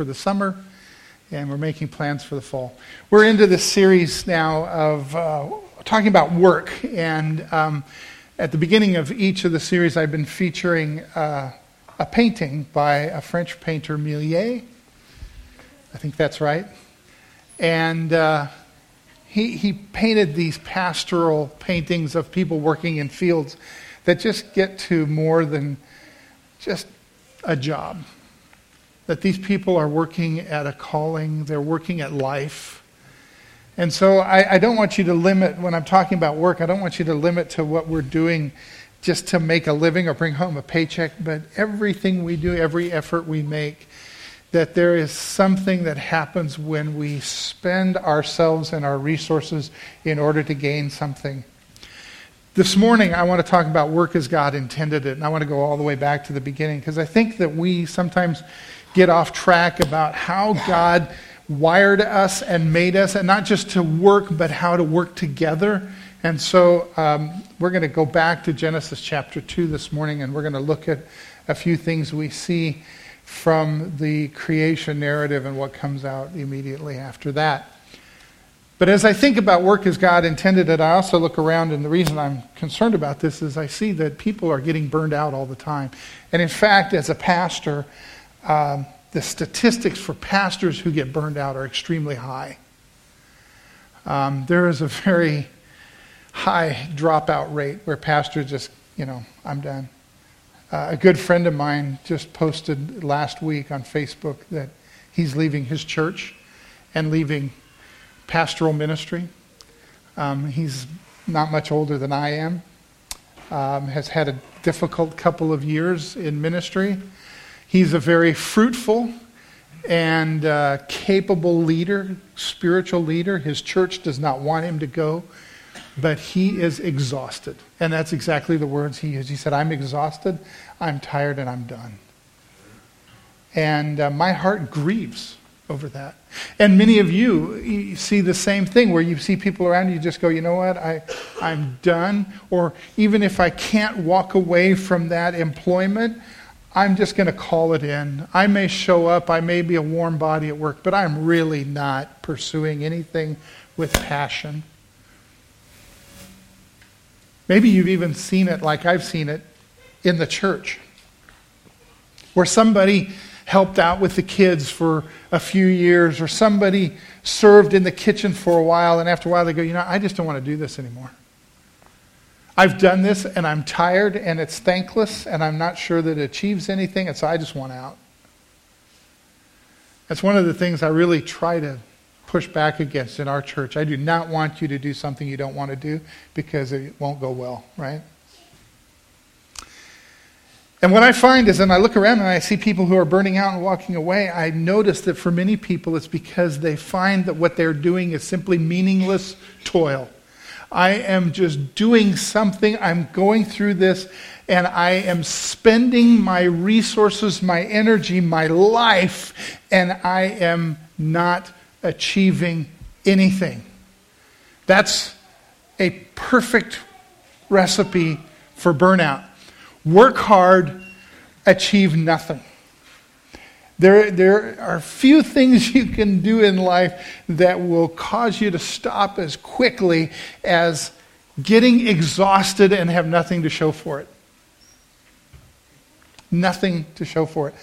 for the summer, and we're making plans for the fall. We're into this series now of uh, talking about work, and um, at the beginning of each of the series, I've been featuring uh, a painting by a French painter, Millet. I think that's right. And uh, he, he painted these pastoral paintings of people working in fields that just get to more than just a job. That these people are working at a calling, they're working at life. And so I, I don't want you to limit, when I'm talking about work, I don't want you to limit to what we're doing just to make a living or bring home a paycheck, but everything we do, every effort we make, that there is something that happens when we spend ourselves and our resources in order to gain something. This morning, I want to talk about work as God intended it, and I want to go all the way back to the beginning because I think that we sometimes get off track about how God wired us and made us, and not just to work, but how to work together. And so um, we're going to go back to Genesis chapter 2 this morning, and we're going to look at a few things we see from the creation narrative and what comes out immediately after that. But as I think about work as God intended it, I also look around, and the reason I'm concerned about this is I see that people are getting burned out all the time. And in fact, as a pastor, um, the statistics for pastors who get burned out are extremely high. Um, there is a very high dropout rate where pastors just, you know, I'm done. Uh, a good friend of mine just posted last week on Facebook that he's leaving his church and leaving pastoral ministry. Um, he's not much older than I am, um, has had a difficult couple of years in ministry. He's a very fruitful and uh, capable leader, spiritual leader. His church does not want him to go but he is exhausted. And that's exactly the words he used. He said, I'm exhausted, I'm tired, and I'm done. And uh, my heart grieves over that. And many of you, you, see the same thing where you see people around you, just go, you know what, I, I'm done. Or even if I can't walk away from that employment, I'm just going to call it in. I may show up, I may be a warm body at work, but I'm really not pursuing anything with passion. Maybe you've even seen it like I've seen it in the church, where somebody helped out with the kids for a few years, or somebody served in the kitchen for a while, and after a while they go, You know, I just don't want to do this anymore. I've done this and I'm tired and it's thankless and I'm not sure that it achieves anything, and so I just want out. That's one of the things I really try to push back against in our church. I do not want you to do something you don't want to do because it won't go well, right? And what I find is, when I look around and I see people who are burning out and walking away, I notice that for many people it's because they find that what they're doing is simply meaningless toil. I am just doing something, I'm going through this, and I am spending my resources, my energy, my life, and I am not achieving anything. That's a perfect recipe for burnout. Work hard, achieve nothing. There, there are few things you can do in life that will cause you to stop as quickly as getting exhausted and have nothing to show for it. Nothing to show for it.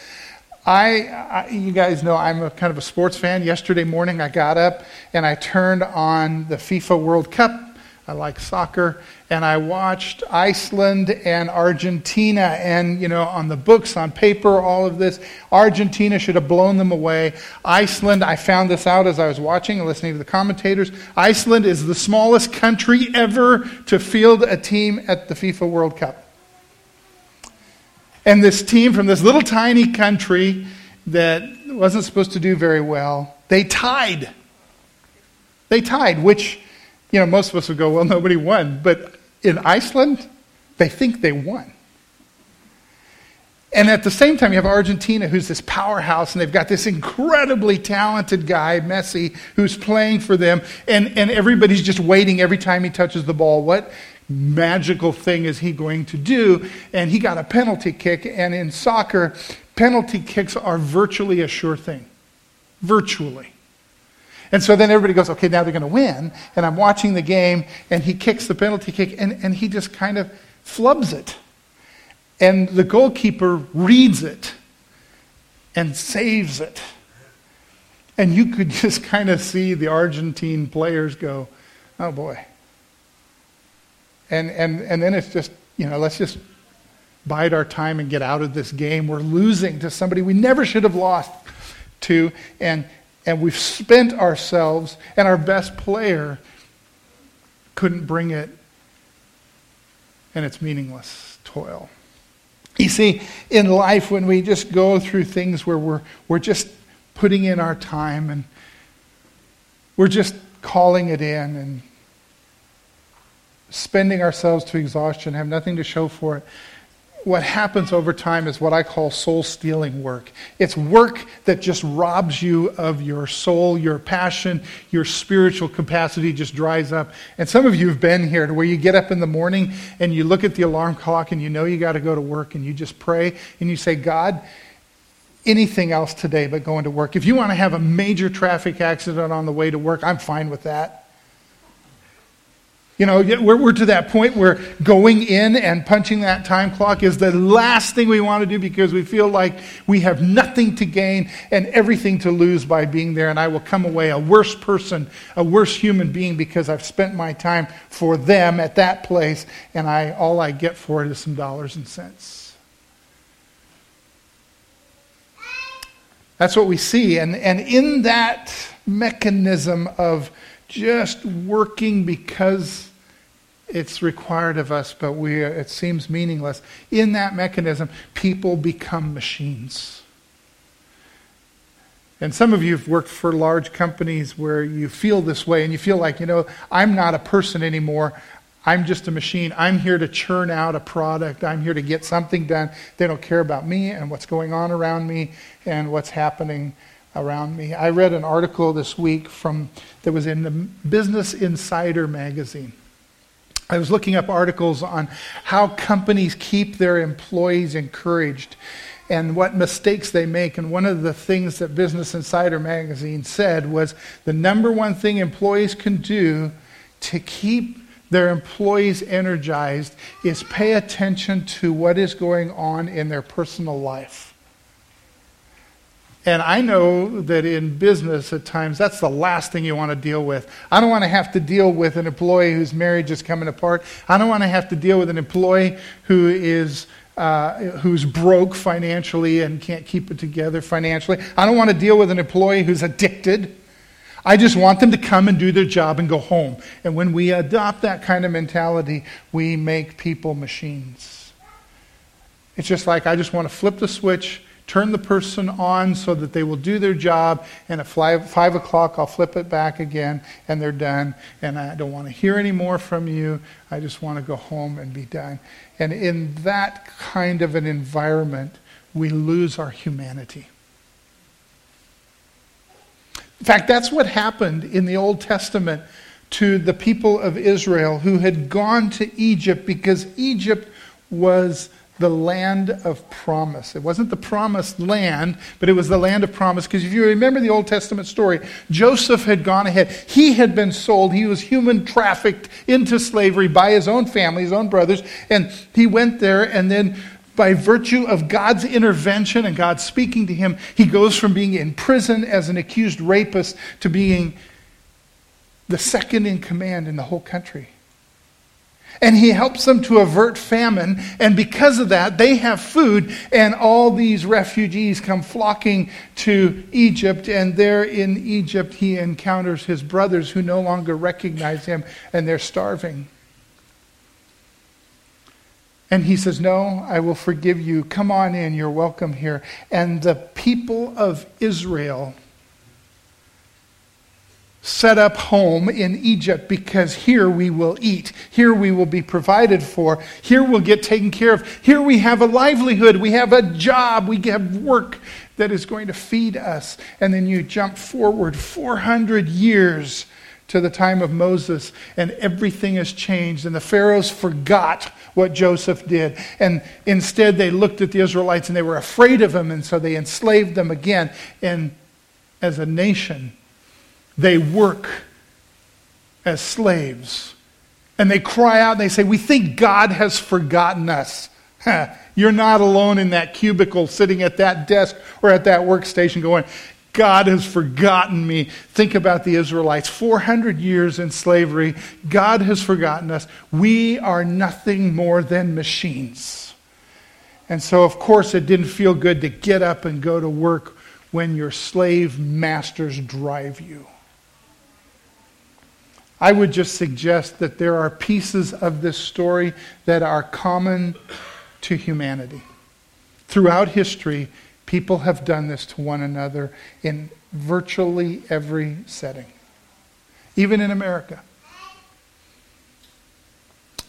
I, I, you guys know I'm a kind of a sports fan. Yesterday morning I got up and I turned on the FIFA World Cup. I like soccer. And I watched Iceland and Argentina. And, you know, on the books, on paper, all of this, Argentina should have blown them away. Iceland, I found this out as I was watching and listening to the commentators. Iceland is the smallest country ever to field a team at the FIFA World Cup. And this team from this little tiny country that wasn't supposed to do very well, they tied. They tied, which, you know, most of us would go, well, nobody won. But in Iceland, they think they won. And at the same time, you have Argentina, who's this powerhouse, and they've got this incredibly talented guy, Messi, who's playing for them, and, and everybody's just waiting every time he touches the ball. What magical thing is he going to do? And he got a penalty kick. And in soccer, penalty kicks are virtually a sure thing. virtually. And so then everybody goes, okay, now they're going to win. And I'm watching the game, and he kicks the penalty kick, and, and he just kind of flubs it. And the goalkeeper reads it and saves it. And you could just kind of see the Argentine players go, oh boy. And, and, and then it's just, you know, let's just bide our time and get out of this game. We're losing to somebody we never should have lost to. And, and we've spent ourselves, and our best player couldn't bring it. And it's meaningless toil. You see, in life, when we just go through things where we're, we're just putting in our time and we're just calling it in and spending ourselves to exhaustion, have nothing to show for it. What happens over time is what I call soul stealing work. It's work that just robs you of your soul, your passion, your spiritual capacity just dries up. And some of you have been here to where you get up in the morning and you look at the alarm clock and you know you got to go to work and you just pray and you say, God, anything else today but going to work. If you want to have a major traffic accident on the way to work, I'm fine with that. You know, we're, we're to that point where going in and punching that time clock is the last thing we want to do because we feel like we have nothing to gain and everything to lose by being there. And I will come away a worse person, a worse human being because I've spent my time for them at that place and I, all I get for it is some dollars and cents. That's what we see. And, and in that mechanism of just working because it's required of us, but we, it seems meaningless. In that mechanism, people become machines. And some of you have worked for large companies where you feel this way and you feel like, you know, I'm not a person anymore. I'm just a machine. I'm here to churn out a product. I'm here to get something done. They don't care about me and what's going on around me and what's happening around me. I read an article this week from that was in the Business Insider magazine. I was looking up articles on how companies keep their employees encouraged and what mistakes they make. And one of the things that Business Insider magazine said was the number one thing employees can do to keep their employees energized is pay attention to what is going on in their personal life. And I know that in business at times that's the last thing you want to deal with. I don't want to have to deal with an employee whose marriage is coming apart. I don't want to have to deal with an employee who is uh, who's broke financially and can't keep it together financially. I don't want to deal with an employee who's addicted. I just want them to come and do their job and go home. And when we adopt that kind of mentality, we make people machines. It's just like I just want to flip the switch turn the person on so that they will do their job, and at five, five o'clock I'll flip it back again, and they're done. And I don't want to hear any more from you. I just want to go home and be done. And in that kind of an environment, we lose our humanity. In fact, that's what happened in the Old Testament to the people of Israel who had gone to Egypt because Egypt was the land of promise. It wasn't the promised land, but it was the land of promise. Because if you remember the Old Testament story, Joseph had gone ahead. He had been sold. He was human trafficked into slavery by his own family, his own brothers. And he went there, and then by virtue of God's intervention and God speaking to him, he goes from being in prison as an accused rapist to being the second in command in the whole country and he helps them to avert famine. And because of that, they have food, and all these refugees come flocking to Egypt. And there in Egypt, he encounters his brothers who no longer recognize him, and they're starving. And he says, No, I will forgive you. Come on in, you're welcome here. And the people of Israel set up home in Egypt because here we will eat. Here we will be provided for. Here we'll get taken care of. Here we have a livelihood. We have a job. We have work that is going to feed us. And then you jump forward 400 years to the time of Moses, and everything has changed. And the Pharaohs forgot what Joseph did. And instead, they looked at the Israelites and they were afraid of him, and so they enslaved them again. And as a nation, they work as slaves. And they cry out and they say, We think God has forgotten us. You're not alone in that cubicle sitting at that desk or at that workstation going, God has forgotten me. Think about the Israelites 400 years in slavery. God has forgotten us. We are nothing more than machines. And so, of course, it didn't feel good to get up and go to work when your slave masters drive you. I would just suggest that there are pieces of this story that are common to humanity. Throughout history, people have done this to one another in virtually every setting, even in America.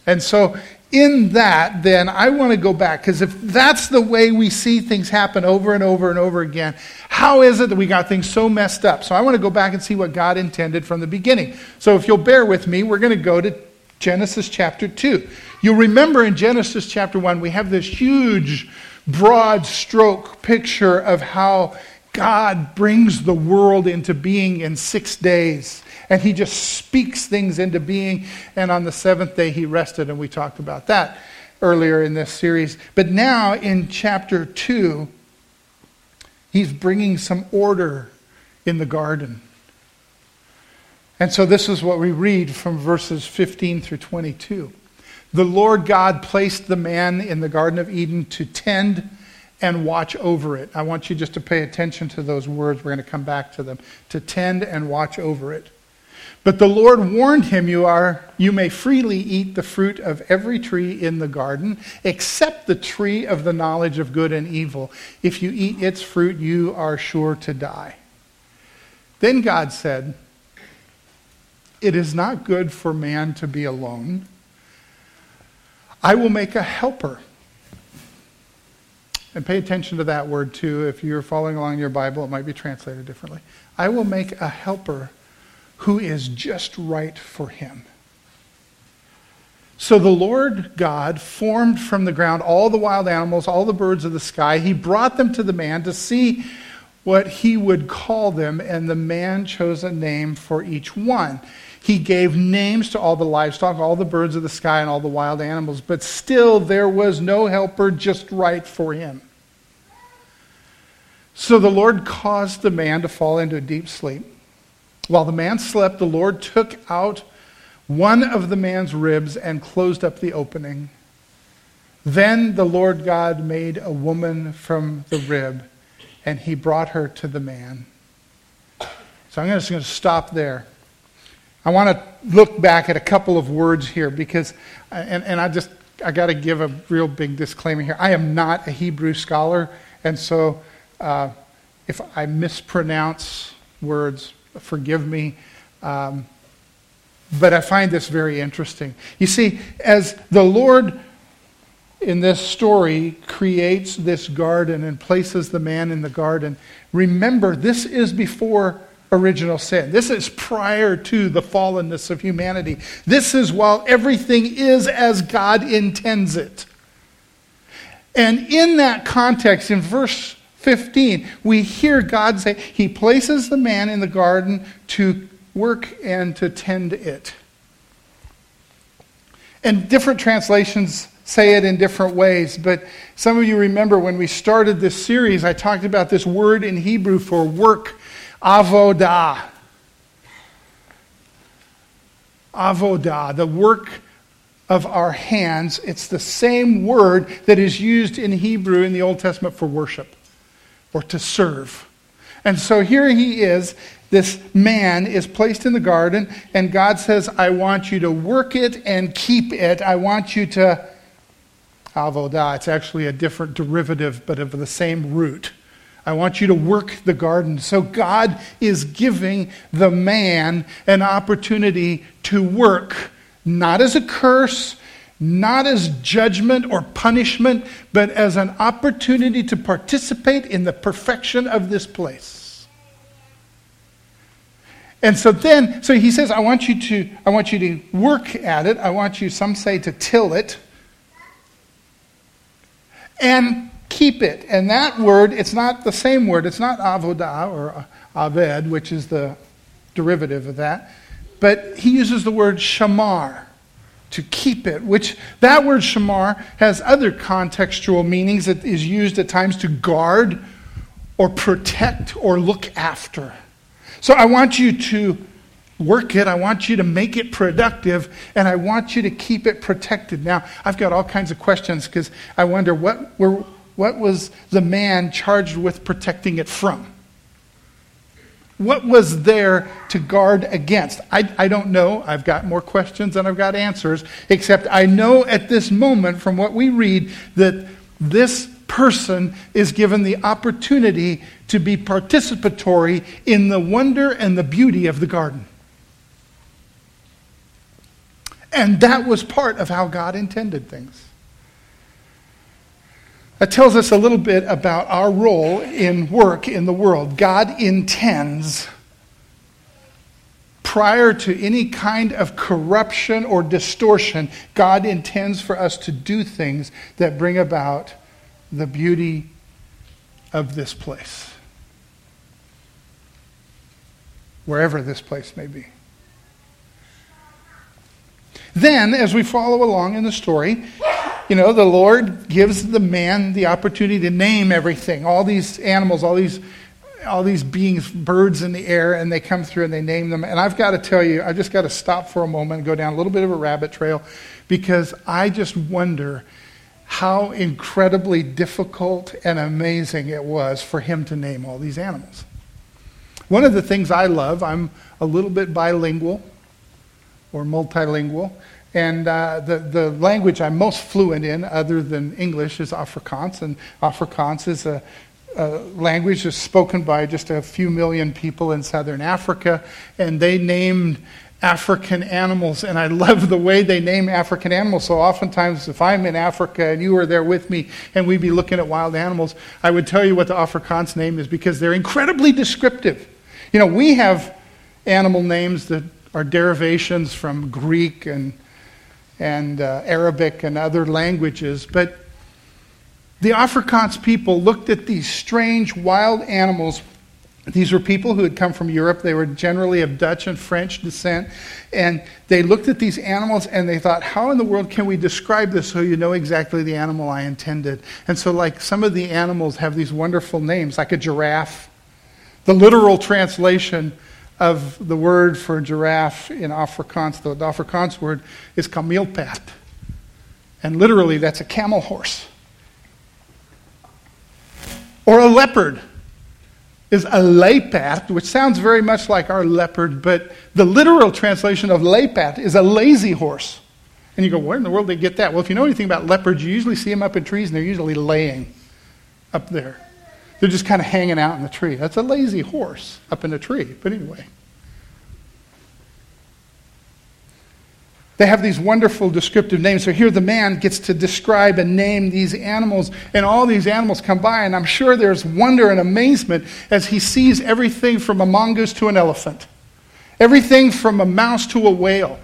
And so in that, then, I want to go back because if that's the way we see things happen over and over and over again, how is it that we got things so messed up? So I want to go back and see what God intended from the beginning. So if you'll bear with me, we're going to go to Genesis chapter 2. You'll remember in Genesis chapter 1, we have this huge, broad stroke picture of how God brings the world into being in six days and he just speaks things into being. And on the seventh day, he rested, and we talked about that earlier in this series. But now in chapter 2, he's bringing some order in the garden. And so this is what we read from verses 15 through 22. The Lord God placed the man in the Garden of Eden to tend and watch over it. I want you just to pay attention to those words. We're going to come back to them. To tend and watch over it. But the Lord warned him, you, are, you may freely eat the fruit of every tree in the garden, except the tree of the knowledge of good and evil. If you eat its fruit, you are sure to die. Then God said, It is not good for man to be alone. I will make a helper. And pay attention to that word too. If you're following along in your Bible, it might be translated differently. I will make a helper who is just right for him. So the Lord God formed from the ground all the wild animals, all the birds of the sky. He brought them to the man to see what he would call them, and the man chose a name for each one. He gave names to all the livestock, all the birds of the sky, and all the wild animals, but still there was no helper just right for him. So the Lord caused the man to fall into a deep sleep. While the man slept, the Lord took out one of the man's ribs and closed up the opening. Then the Lord God made a woman from the rib, and he brought her to the man. So I'm just going to stop there. I want to look back at a couple of words here because, and, and I just, I got to give a real big disclaimer here. I am not a Hebrew scholar, and so uh, if I mispronounce words, forgive me. Um, but I find this very interesting. You see, as the Lord in this story creates this garden and places the man in the garden, remember, this is before original sin. This is prior to the fallenness of humanity. This is while everything is as God intends it. And in that context, in verse 15, we hear God say, He places the man in the garden to work and to tend it. And different translations say it in different ways, but some of you remember when we started this series, I talked about this word in Hebrew for work, avodah. Avodah, the work of our hands. It's the same word that is used in Hebrew in the Old Testament for worship or to serve. And so here he is. This man is placed in the garden, and God says, I want you to work it and keep it. I want you to. Avodah, it's actually a different derivative, but of the same root. I want you to work the garden. So God is giving the man an opportunity to work, not as a curse, not as judgment or punishment, but as an opportunity to participate in the perfection of this place. And so then, so he says, I want you to, I want you to work at it. I want you, some say, to till it. And keep it. And that word, it's not the same word. It's not avodah or aved, which is the derivative of that. But he uses the word shamar, to keep it, which that word shamar has other contextual meanings. It is used at times to guard or protect or look after. So I want you to work it. I want you to make it productive, and I want you to keep it protected. Now, I've got all kinds of questions because I wonder what, were, what was the man charged with protecting it from? What was there to guard against? I, I don't know. I've got more questions than I've got answers, except I know at this moment from what we read that this person is given the opportunity to be participatory in the wonder and the beauty of the garden. And that was part of how God intended things. That tells us a little bit about our role in work in the world. God intends, prior to any kind of corruption or distortion, God intends for us to do things that bring about the beauty of this place, wherever this place may be. Then, as we follow along in the story, you know, the Lord gives the man the opportunity to name everything, all these animals, all these all these beings, birds in the air, and they come through and they name them. And I've got to tell you, I just got to stop for a moment and go down a little bit of a rabbit trail because I just wonder how incredibly difficult and amazing it was for him to name all these animals. One of the things I love, I'm a little bit bilingual or multilingual. And uh, the, the language I'm most fluent in, other than English, is Afrikaans. And Afrikaans is a, a language that's spoken by just a few million people in southern Africa. And they named African animals, and I love the way they name African animals. So oftentimes, if I'm in Africa and you were there with me and we'd be looking at wild animals, I would tell you what the Afrikaans name is because they're incredibly descriptive. You know, we have animal names that are derivations from Greek and and uh, Arabic and other languages. But the Afrikaans people looked at these strange wild animals. These were people who had come from Europe. They were generally of Dutch and French descent. And they looked at these animals and they thought, how in the world can we describe this so you know exactly the animal I intended? And so, like, some of the animals have these wonderful names, like a giraffe. The literal translation of the word for giraffe in Afrikaans, the, the Afrikaans word is kameelperd. And literally, that's a camel horse. Or a leopard is a luipaard, which sounds very much like our leopard, but the literal translation of luipaard is a lazy horse. And you go, where in the world did they get that? Well, if you know anything about leopards, you usually see them up in trees and they're usually laying up there. They're just kind of hanging out in the tree. That's a lazy horse up in a tree. But anyway. They have these wonderful descriptive names. So here the man gets to describe and name these animals, and all these animals come by, and I'm sure there's wonder and amazement as he sees everything from a mongoose to an elephant, everything from a mouse to a whale.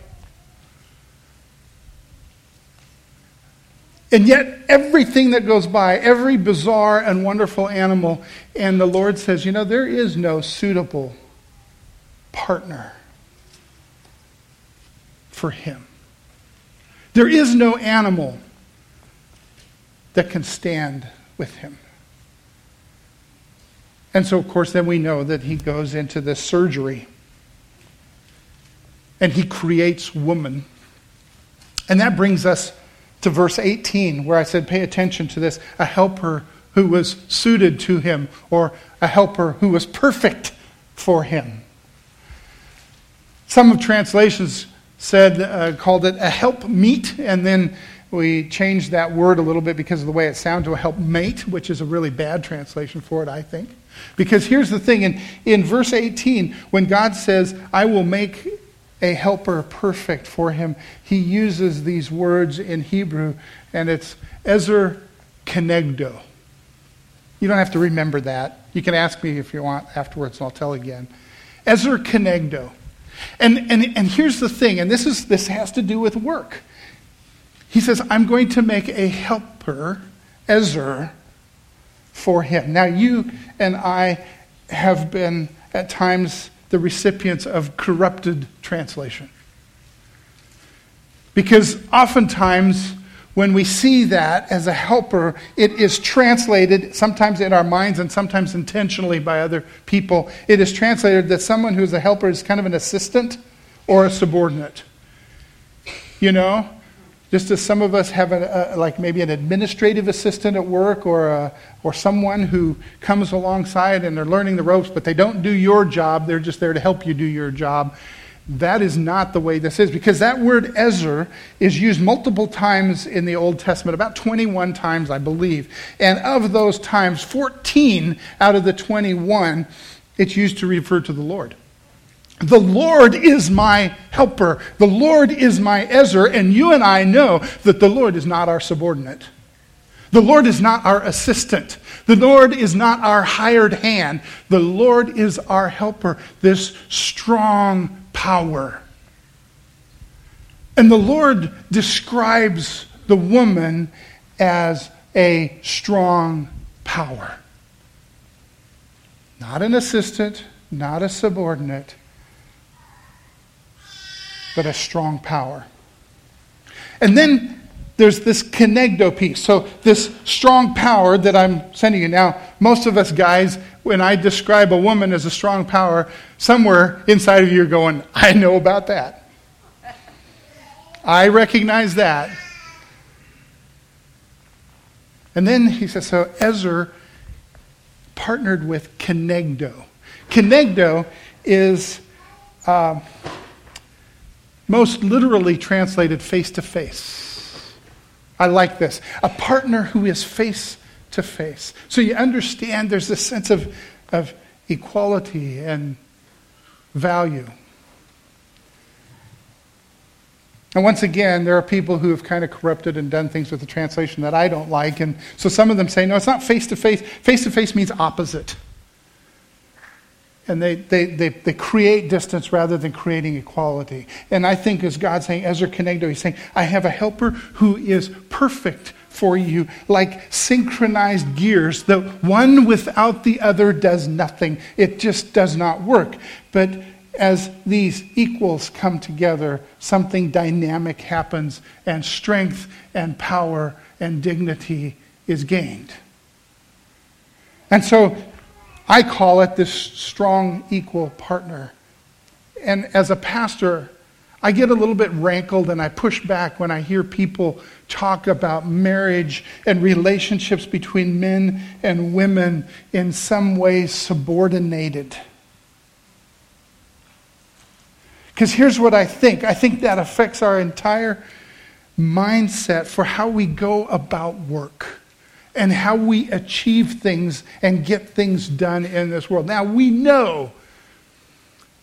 And yet, everything that goes by, every bizarre and wonderful animal, and the Lord says, you know, there is no suitable partner for him. There is no animal that can stand with him. And so, of course, then we know that he goes into this surgery and he creates woman. And that brings us to verse 18, where I said, pay attention to this a helper who was suited to him, or a helper who was perfect for him. Some of translations said uh, called it a help meet, and then we changed that word a little bit because of the way it sounded to a help mate, which is a really bad translation for it, I think. Because here's the thing in, in verse 18, when God says, I will make a helper perfect for him, he uses these words in Hebrew, and it's Ezer Kenegdo. You don't have to remember that. You can ask me if you want afterwards, and I'll tell again. Ezer Kenegdo. And, and, and here's the thing, and this, is, this has to do with work. He says, I'm going to make a helper, Ezer, for him. Now, you and I have been at times the recipients of corrupted translation. Because oftentimes, when we see that as a helper, it is translated, sometimes in our minds and sometimes intentionally by other people, it is translated that someone who's a helper is kind of an assistant or a subordinate. You know? Just as some of us have a, a, uh, like maybe an administrative assistant at work or, a, or someone who comes alongside and they're learning the ropes, but they don't do your job, they're just there to help you do your job. That is not the way this is because that word Ezer is used multiple times in the Old Testament, about 21 times, I believe. And of those times, 14 out of the 21, it's used to refer to the Lord. The Lord is my helper. The Lord is my Ezer, and you and I know that the Lord is not our subordinate. The Lord is not our assistant. The Lord is not our hired hand. The Lord is our helper, this strong power. And the Lord describes the woman as a strong power. Not an assistant, not a subordinate, but a strong power. And then there's this kenegdo piece. So, this strong power that I'm sending you. Now, most of us guys, when I describe a woman as a strong power, somewhere inside of you are going, I know about that. I recognize that. And then he says, so Ezer partnered with kenegdo. Kenegdo is. Uh, most literally translated face to face. I like this. A partner who is face to face. So you understand there's this sense of, of equality and value. And once again, there are people who have kind of corrupted and done things with the translation that I don't like. And so some of them say, no, it's not face to face. Face to face means opposite and they, they, they, they, create distance rather than creating equality. And I think as God saying, Ezer Kenegdo, he's saying, I have a helper who is perfect for you, like synchronized gears. The one without the other does nothing. It just does not work. But as these equals come together, something dynamic happens, and strength and power and dignity is gained. And so I call it this strong, equal partner. And as a pastor, I get a little bit rankled and I push back when I hear people talk about marriage and relationships between men and women in some way subordinated. Because here's what I think I think that affects our entire mindset for how we go about work and how we achieve things and get things done in this world. Now, we know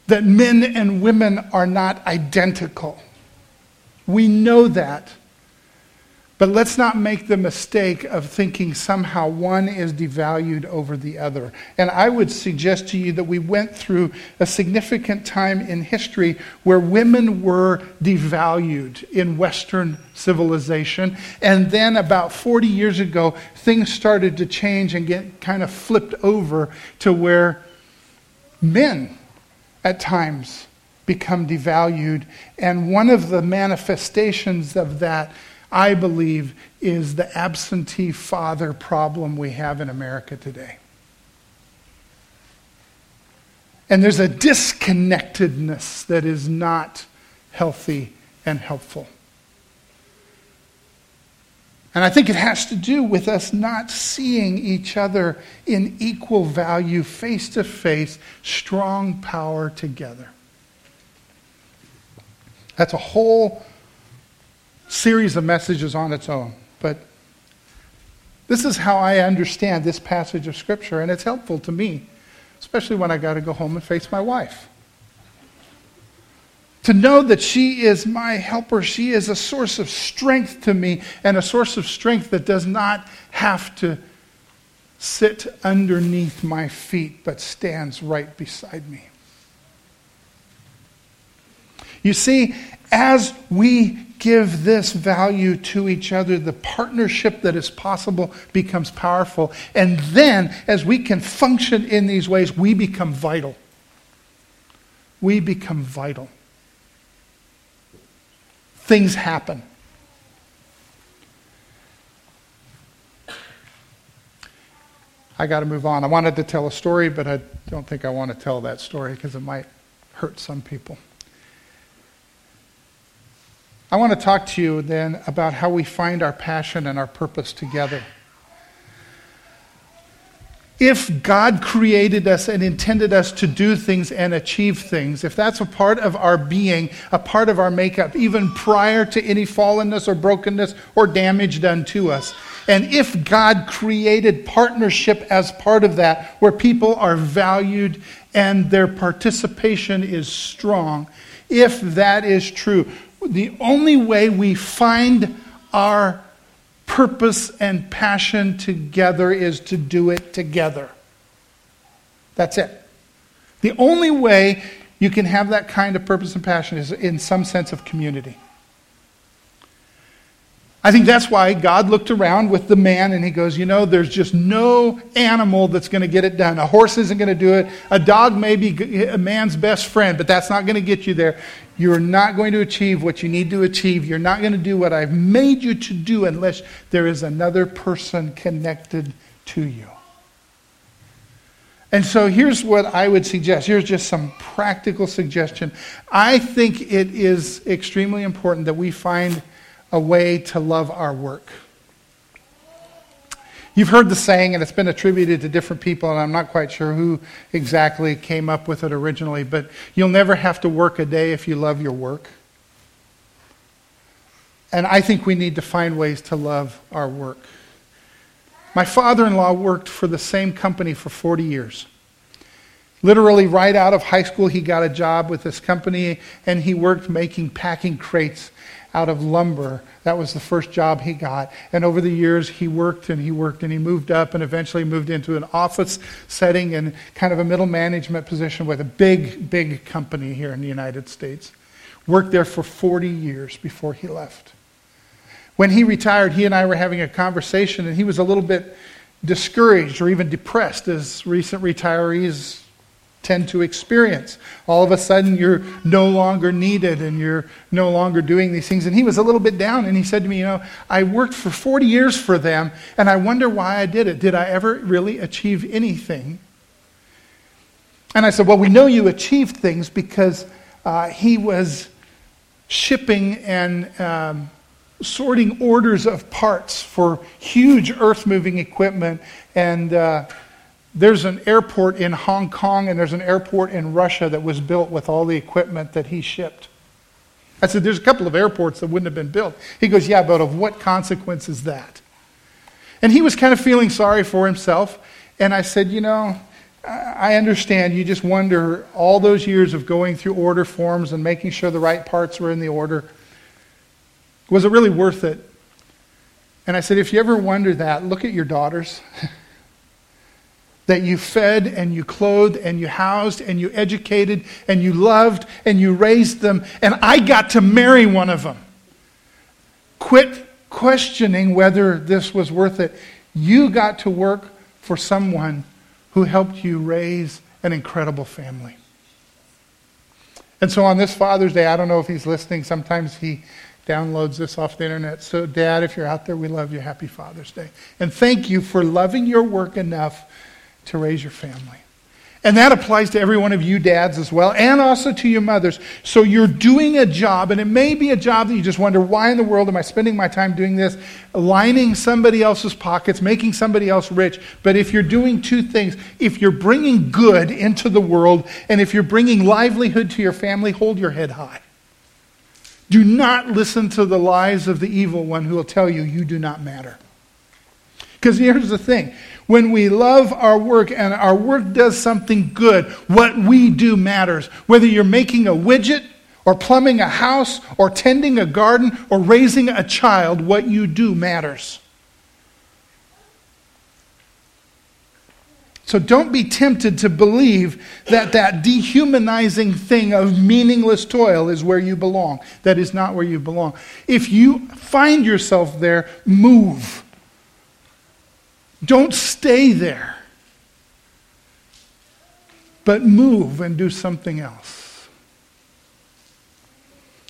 that men and women are not identical. We know that. But let's not make the mistake of thinking somehow one is devalued over the other. And I would suggest to you that we went through a significant time in history where women were devalued in Western civilization. And then about 40 years ago, things started to change and get kind of flipped over to where men at times become devalued. And one of the manifestations of that I believe, is the absentee father problem we have in America today. And there's a disconnectedness that is not healthy and helpful. And I think it has to do with us not seeing each other in equal value, face to face, strong power together. That's a whole series of messages on its own. But this is how I understand this passage of Scripture, and it's helpful to me, especially when I got to go home and face my wife. To know that she is my helper, she is a source of strength to me, and a source of strength that does not have to sit underneath my feet, but stands right beside me. You see, as we give this value to each other, the partnership that is possible becomes powerful. And then, as we can function in these ways, we become vital. We become vital. Things happen. I got to move on. I wanted to tell a story, but I don't think I want to tell that story because it might hurt some people. I want to talk to you then about how we find our passion and our purpose together. If God created us and intended us to do things and achieve things, if that's a part of our being, a part of our makeup, even prior to any fallenness or brokenness or damage done to us, and if God created partnership as part of that, where people are valued and their participation is strong, if that is true, the only way we find our purpose and passion together is to do it together. That's it. The only way you can have that kind of purpose and passion is in some sense of community. I think that's why God looked around with the man and he goes, You know, there's just no animal that's going to get it done. A horse isn't going to do it. A dog may be a man's best friend, but that's not going to get you there. You're not going to achieve what you need to achieve. You're not going to do what I've made you to do unless there is another person connected to you. And so here's what I would suggest. Here's just some practical suggestion. I think it is extremely important that we find a way to love our work. You've heard the saying, and it's been attributed to different people, and I'm not quite sure who exactly came up with it originally, but you'll never have to work a day if you love your work. And I think we need to find ways to love our work. My father in law worked for the same company for 40 years. Literally, right out of high school, he got a job with this company and he worked making packing crates out of lumber. That was the first job he got. And over the years, he worked and he worked and he moved up and eventually moved into an office setting and kind of a middle management position with a big, big company here in the United States. Worked there for 40 years before he left. When he retired, he and I were having a conversation and he was a little bit discouraged or even depressed as recent retirees tend to experience. All of a sudden, you're no longer needed and you're no longer doing these things. And he was a little bit down and he said to me, You know, I worked for 40 years for them and I wonder why I did it. Did I ever really achieve anything? And I said, Well, we know you achieved things because uh, he was shipping and um, sorting orders of parts for huge earth moving equipment and uh, there's an airport in Hong Kong and there's an airport in Russia that was built with all the equipment that he shipped. I said, There's a couple of airports that wouldn't have been built. He goes, Yeah, but of what consequence is that? And he was kind of feeling sorry for himself. And I said, You know, I understand you just wonder all those years of going through order forms and making sure the right parts were in the order. Was it really worth it? And I said, If you ever wonder that, look at your daughters. that you fed and you clothed and you housed and you educated and you loved and you raised them, and I got to marry one of them. Quit questioning whether this was worth it. You got to work for someone who helped you raise an incredible family. And so on this Father's Day, I don't know if he's listening. Sometimes he downloads this off the internet. So, Dad, if you're out there, we love you. Happy Father's Day. And thank you for loving your work enough to raise your family. And that applies to every one of you dads as well, and also to your mothers. So you're doing a job, and it may be a job that you just wonder, why in the world am I spending my time doing this? Lining somebody else's pockets, making somebody else rich. But if you're doing two things, if you're bringing good into the world, and if you're bringing livelihood to your family, hold your head high. Do not listen to the lies of the evil one who will tell you you do not matter. Because here's the thing when we love our work and our work does something good, what we do matters. Whether you're making a widget or plumbing a house or tending a garden or raising a child, what you do matters. So don't be tempted to believe that that dehumanizing thing of meaningless toil is where you belong. That is not where you belong. If you find yourself there, move. Don't stay there, but move and do something else.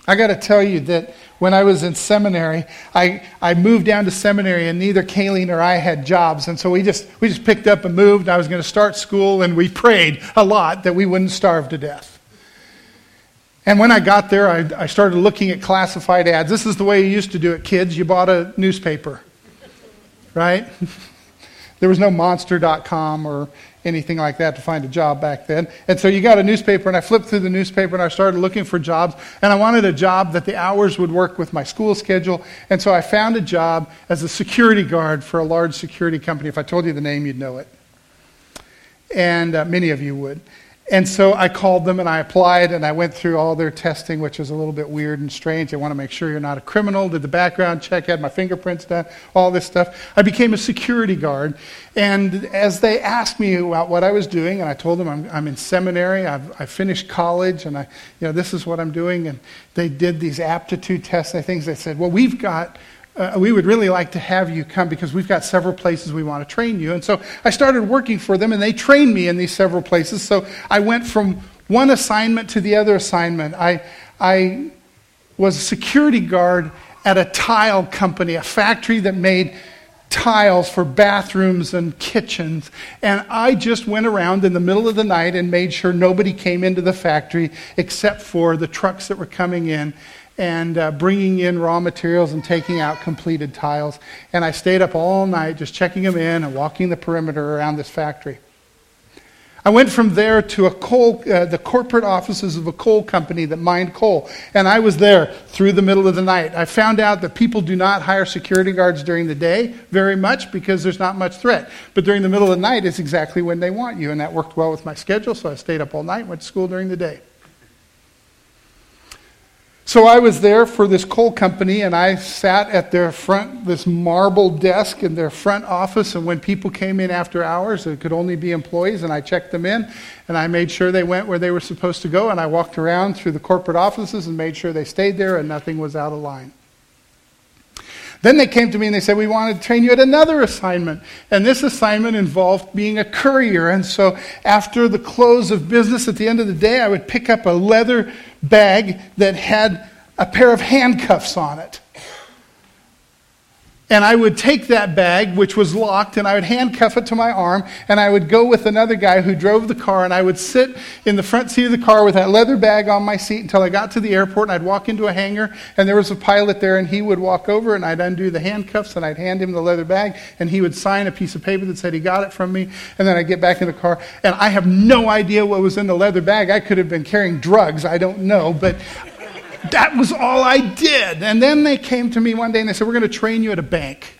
I got to tell you that when I was in seminary, I, I moved down to seminary and neither Kayleen or I had jobs. And so we just, we just picked up and moved. I was going to start school and we prayed a lot that we wouldn't starve to death. And when I got there, I, I started looking at classified ads. This is the way you used to do it, kids. You bought a newspaper, right? there was no monster.com or anything like that to find a job back then. And so you got a newspaper, and I flipped through the newspaper and I started looking for jobs. And I wanted a job that the hours would work with my school schedule. And so I found a job as a security guard for a large security company. If I told you the name, you'd know it. And uh, many of you would. And so I called them and I applied and I went through all their testing, which was a little bit weird and strange. They want to make sure you're not a criminal, did the background check, had my fingerprints done, all this stuff. I became a security guard. And as they asked me about what I was doing, and I told them I'm, I'm in seminary, I've, I finished college, and I, you know, this is what I'm doing. And they did these aptitude tests and things. They said, well, we've got uh, we would really like to have you come because we've got several places we want to train you. And so I started working for them, and they trained me in these several places. So I went from one assignment to the other assignment. I, I was a security guard at a tile company, a factory that made tiles for bathrooms and kitchens. And I just went around in the middle of the night and made sure nobody came into the factory except for the trucks that were coming in and uh, bringing in raw materials and taking out completed tiles. And I stayed up all night just checking them in and walking the perimeter around this factory. I went from there to coal, uh, the corporate offices of a coal company that mined coal, and I was there through the middle of the night. I found out that people do not hire security guards during the day very much because there's not much threat. But during the middle of the night is exactly when they want you, and that worked well with my schedule, so I stayed up all night, went to school during the day. So I was there for this coal company, and I sat at their front, this marble desk in their front office. And when people came in after hours, it could only be employees, and I checked them in, and I made sure they went where they were supposed to go. And I walked around through the corporate offices and made sure they stayed there and nothing was out of line. Then they came to me and they said, We want to train you at another assignment. And this assignment involved being a courier. And so after the close of business at the end of the day, I would pick up a leather bag that had a pair of handcuffs on it. And I would take that bag, which was locked, and I would handcuff it to my arm, and I would go with another guy who drove the car, and I would sit in the front seat of the car with that leather bag on my seat until I got to the airport, and I'd walk into a hangar, and there was a pilot there, and he would walk over, and I'd undo the handcuffs, and I'd hand him the leather bag, and he would sign a piece of paper that said he got it from me, and then I'd get back in the car, and I have no idea what was in the leather bag. I could have been carrying drugs, I don't know, but that was all I did. And then they came to me one day and they said, We're going to train you at a bank.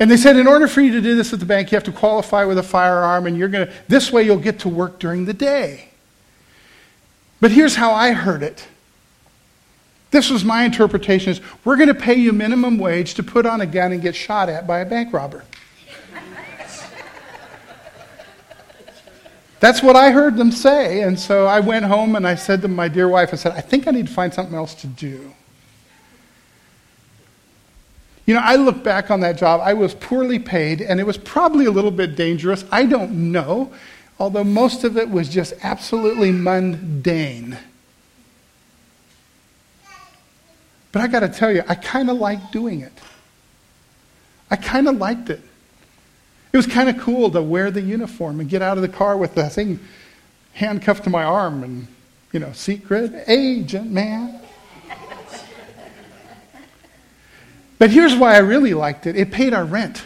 And they said, in order for you to do this at the bank, you have to qualify with a firearm, and you're going to, this way you'll get to work during the day. But here's how I heard it. This was my interpretation is we're going to pay you minimum wage to put on a gun and get shot at by a bank robber. That's what I heard them say. And so I went home and I said to my dear wife, I said, I think I need to find something else to do. You know, I look back on that job. I was poorly paid, and it was probably a little bit dangerous. I don't know, although most of it was just absolutely mundane. But I got to tell you, I kind of liked doing it. I kind of liked it. It was kind of cool to wear the uniform and get out of the car with the thing handcuffed to my arm and, you know, secret agent man. But here's why I really liked it it paid our rent.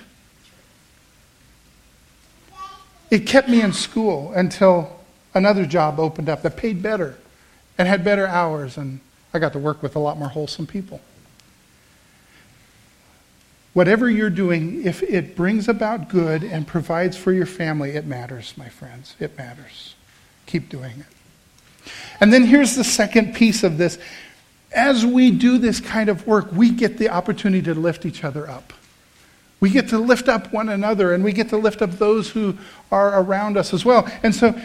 It kept me in school until another job opened up that paid better and had better hours, and I got to work with a lot more wholesome people. Whatever you're doing, if it brings about good and provides for your family, it matters, my friends. It matters. Keep doing it. And then here's the second piece of this. As we do this kind of work, we get the opportunity to lift each other up. We get to lift up one another and we get to lift up those who are around us as well. And so,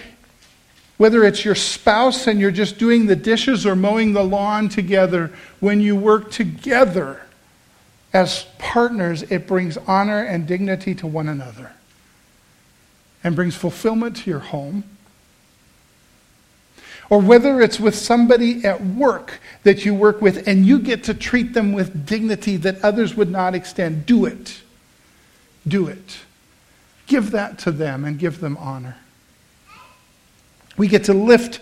whether it's your spouse and you're just doing the dishes or mowing the lawn together, when you work together as partners, it brings honor and dignity to one another and brings fulfillment to your home. Or whether it's with somebody at work that you work with and you get to treat them with dignity that others would not extend, do it. Do it. Give that to them and give them honor. We get to lift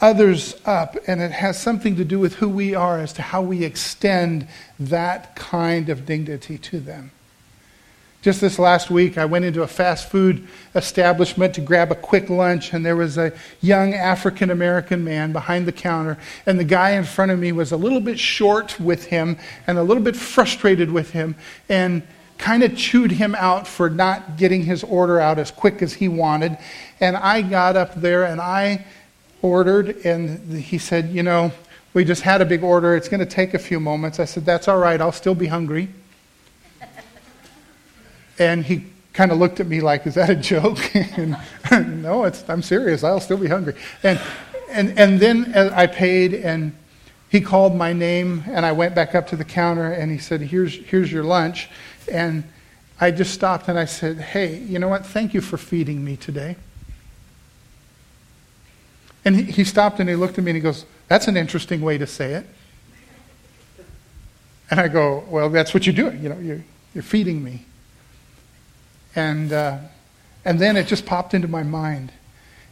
others up, and it has something to do with who we are as to how we extend that kind of dignity to them. Just this last week, I went into a fast food establishment to grab a quick lunch, and there was a young African American man behind the counter, and the guy in front of me was a little bit short with him and a little bit frustrated with him, and kind of chewed him out for not getting his order out as quick as he wanted. And I got up there and I ordered, and he said, You know, we just had a big order. It's going to take a few moments. I said, That's all right. I'll still be hungry. and he kind of looked at me like, Is that a joke? and, no, it's, I'm serious. I'll still be hungry. And, and, and then uh, I paid, and he called my name, and I went back up to the counter, and he said, Here's, here's your lunch. And I just stopped and I said, Hey, you know what? Thank you for feeding me today. And he, he stopped and he looked at me and he goes, That's an interesting way to say it. And I go, Well, that's what you're doing. You know, you're, you're feeding me. And, uh, and then it just popped into my mind.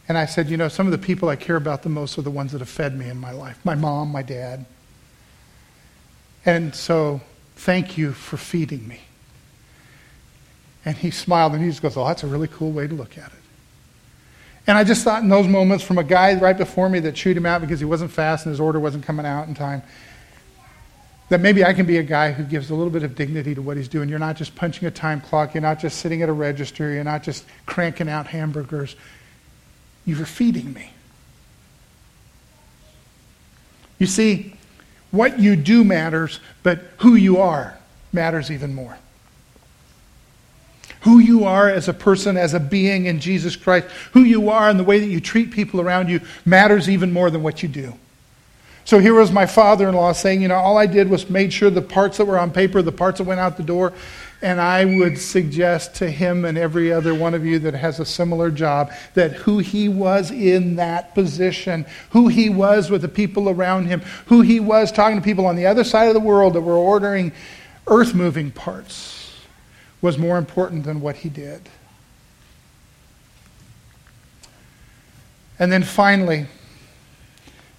And I said, You know, some of the people I care about the most are the ones that have fed me in my life my mom, my dad. And so, thank you for feeding me. And he smiled and he just goes, Oh, that's a really cool way to look at it. And I just thought in those moments from a guy right before me that chewed him out because he wasn't fast and his order wasn't coming out in time, that maybe I can be a guy who gives a little bit of dignity to what he's doing. You're not just punching a time clock, you're not just sitting at a register, you're not just cranking out hamburgers. You're feeding me. You see, what you do matters, but who you are matters even more. Who you are as a person, as a being in Jesus Christ, who you are and the way that you treat people around you matters even more than what you do. So here was my father in law saying, you know, all I did was made sure the parts that were on paper, the parts that went out the door, and I would suggest to him and every other one of you that has a similar job that who he was in that position, who he was with the people around him, who he was talking to people on the other side of the world that were ordering earth moving parts was more important than what he did. And then finally,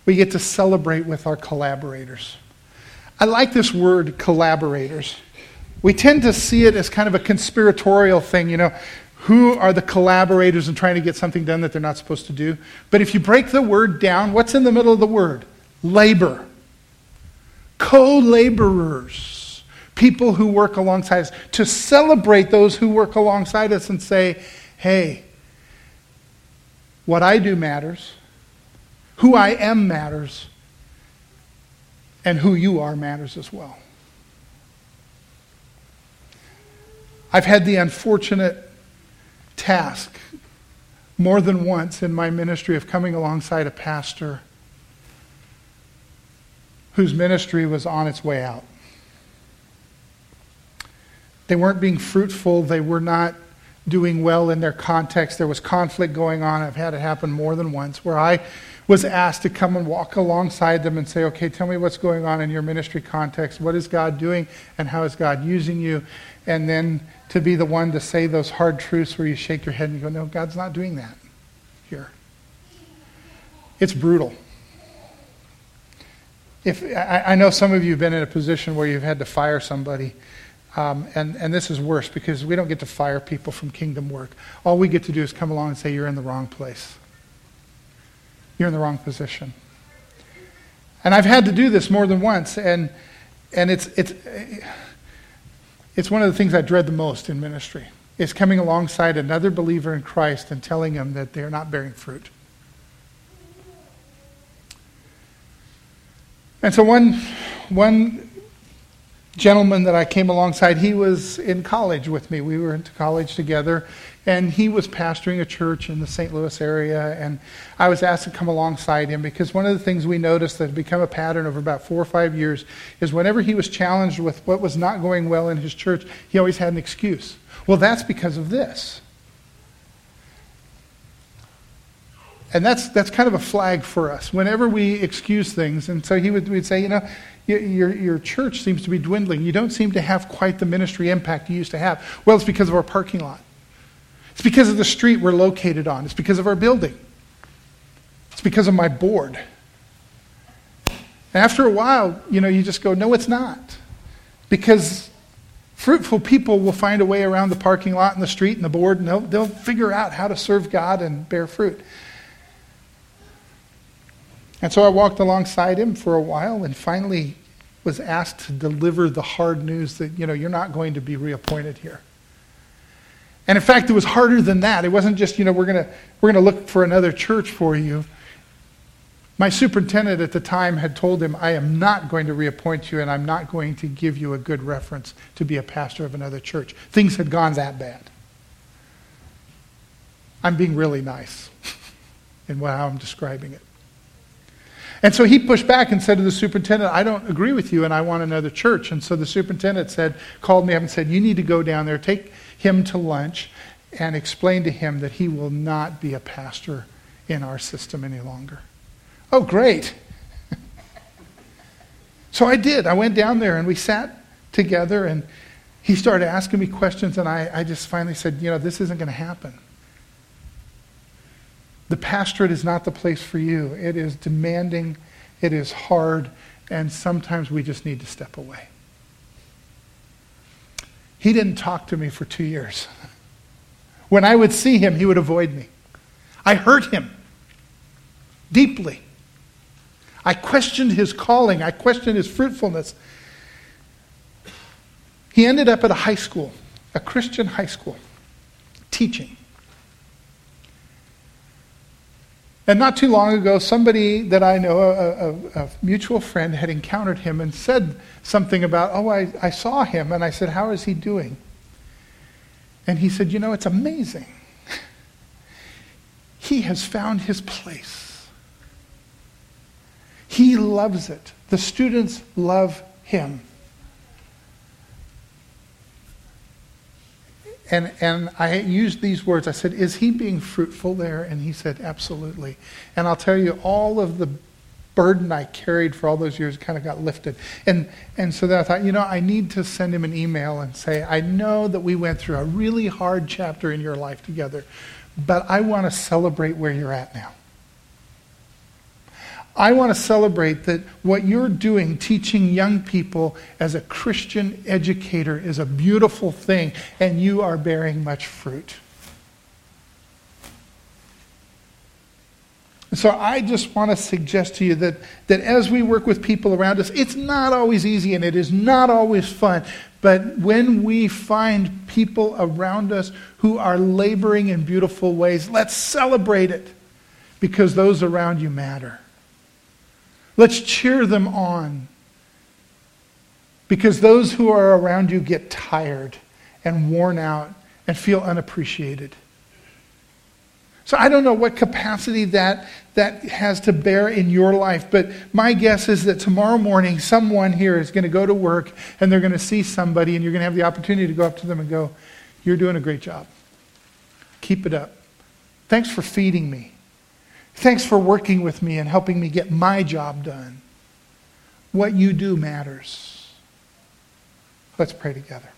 we get to celebrate with our collaborators. I like this word, collaborators. We tend to see it as kind of a conspiratorial thing, you know. Who are the collaborators in trying to get something done that they're not supposed to do? But if you break the word down, what's in the middle of the word? Labor. Co laborers people who work alongside us, to celebrate those who work alongside us and say, hey, what I do matters, who I am matters, and who you are matters as well. I've had the unfortunate task more than once in my ministry of coming alongside a pastor whose ministry was on its way out. They weren't being fruitful. They were not doing well in their context. There was conflict going on. I've had it happen more than once where I was asked to come and walk alongside them and say, okay, tell me what's going on in your ministry context. What is God doing and how is God using you? And then to be the one to say those hard truths where you shake your head and you go, no, God's not doing that here. It's brutal. If I, I know some of you have been in a position where you've had to fire somebody um, and, and this is worse because we don't get to fire people from kingdom work. All we get to do is come along and say, You're in the wrong place. You're in the wrong position. And I've had to do this more than once, and, and it's, it's, it's one of the things I dread the most in ministry. Is coming alongside another believer in Christ and telling them that they're not bearing fruit. And so one, one gentleman that I came alongside, he was in college with me. We were into college together, and he was pastoring a church in the St. Louis area. And I was asked to come alongside him because one of the things we noticed that had become a pattern over about four or five years is whenever he was challenged with what was not going well in his church, he always had an excuse. Well, that's because of this. And that's, that's kind of a flag for us. Whenever we excuse things, and so he would we'd say, you know, your, your church seems to be dwindling. You don't seem to have quite the ministry impact you used to have. Well, it's because of our parking lot. It's because of the street we're located on. It's because of our building. It's because of my board. After a while, you know, you just go, no, it's not. Because fruitful people will find a way around the parking lot and the street and the board, and they'll, they'll figure out how to serve God and bear fruit. And so I walked alongside him for a while and finally was asked to deliver the hard news that, you know, you're not going to be reappointed here. And in fact, it was harder than that. It wasn't just, you know, we're going to we're going to look for another church for you. My superintendent at the time had told him, I am not going to reappoint you and I'm not going to give you a good reference to be a pastor of another church. Things had gone that bad. I'm being really nice in how I'm describing it. And so he pushed back and said to the superintendent, I don't agree with you and I want another church. And so the superintendent said, called me up and said, You need to go down there, take him to lunch, and explain to him that he will not be a pastor in our system any longer. Oh, great. so I did. I went down there and we sat together and he started asking me questions and I, I just finally said, you know, this isn't going to happen. The pastorate is not the place for you. It is demanding, it is hard, and sometimes we just need to step away. He didn't talk to me for two years. When I would see him, he would avoid me. I hurt him deeply. I questioned his calling, I questioned his fruitfulness. He ended up at a high school, a Christian high school, teaching. And not too long ago, somebody that I know, a, a, a, mutual friend, had encountered him and said something about, Oh, I, I saw him. And I said, How is he doing? And he said, You know, it's amazing. he has found his place. He loves it. The students love him. And, and I used these words. I said, Is he being fruitful there? And he said, Absolutely. And I'll tell you, all of the burden I carried for all those years kind of got lifted. And, and so then I thought, you know, I need to send him an email and say, I know that we went through a really hard chapter in your life together, but I want to celebrate where you're at now. I want to celebrate that what you're doing, teaching young people as a Christian educator, is a beautiful thing, and you are bearing much fruit. So I just want to suggest to you that, that as we work with people around us, it's not always easy and it is not always fun. But when we find people around us who are laboring in beautiful ways, let's celebrate it because those around you matter. Let's cheer them on. Because those who are around you get tired and worn out and feel unappreciated. So I don't know what capacity that, that has to bear in your life, but my guess is that tomorrow morning someone here is going to go to work and they're going to see somebody and you're going to have the opportunity to go up to them and go, You're doing a great job. Keep it up. Thanks for feeding me. Thanks for working with me and helping me get my job done. What you do matters. Let's pray together.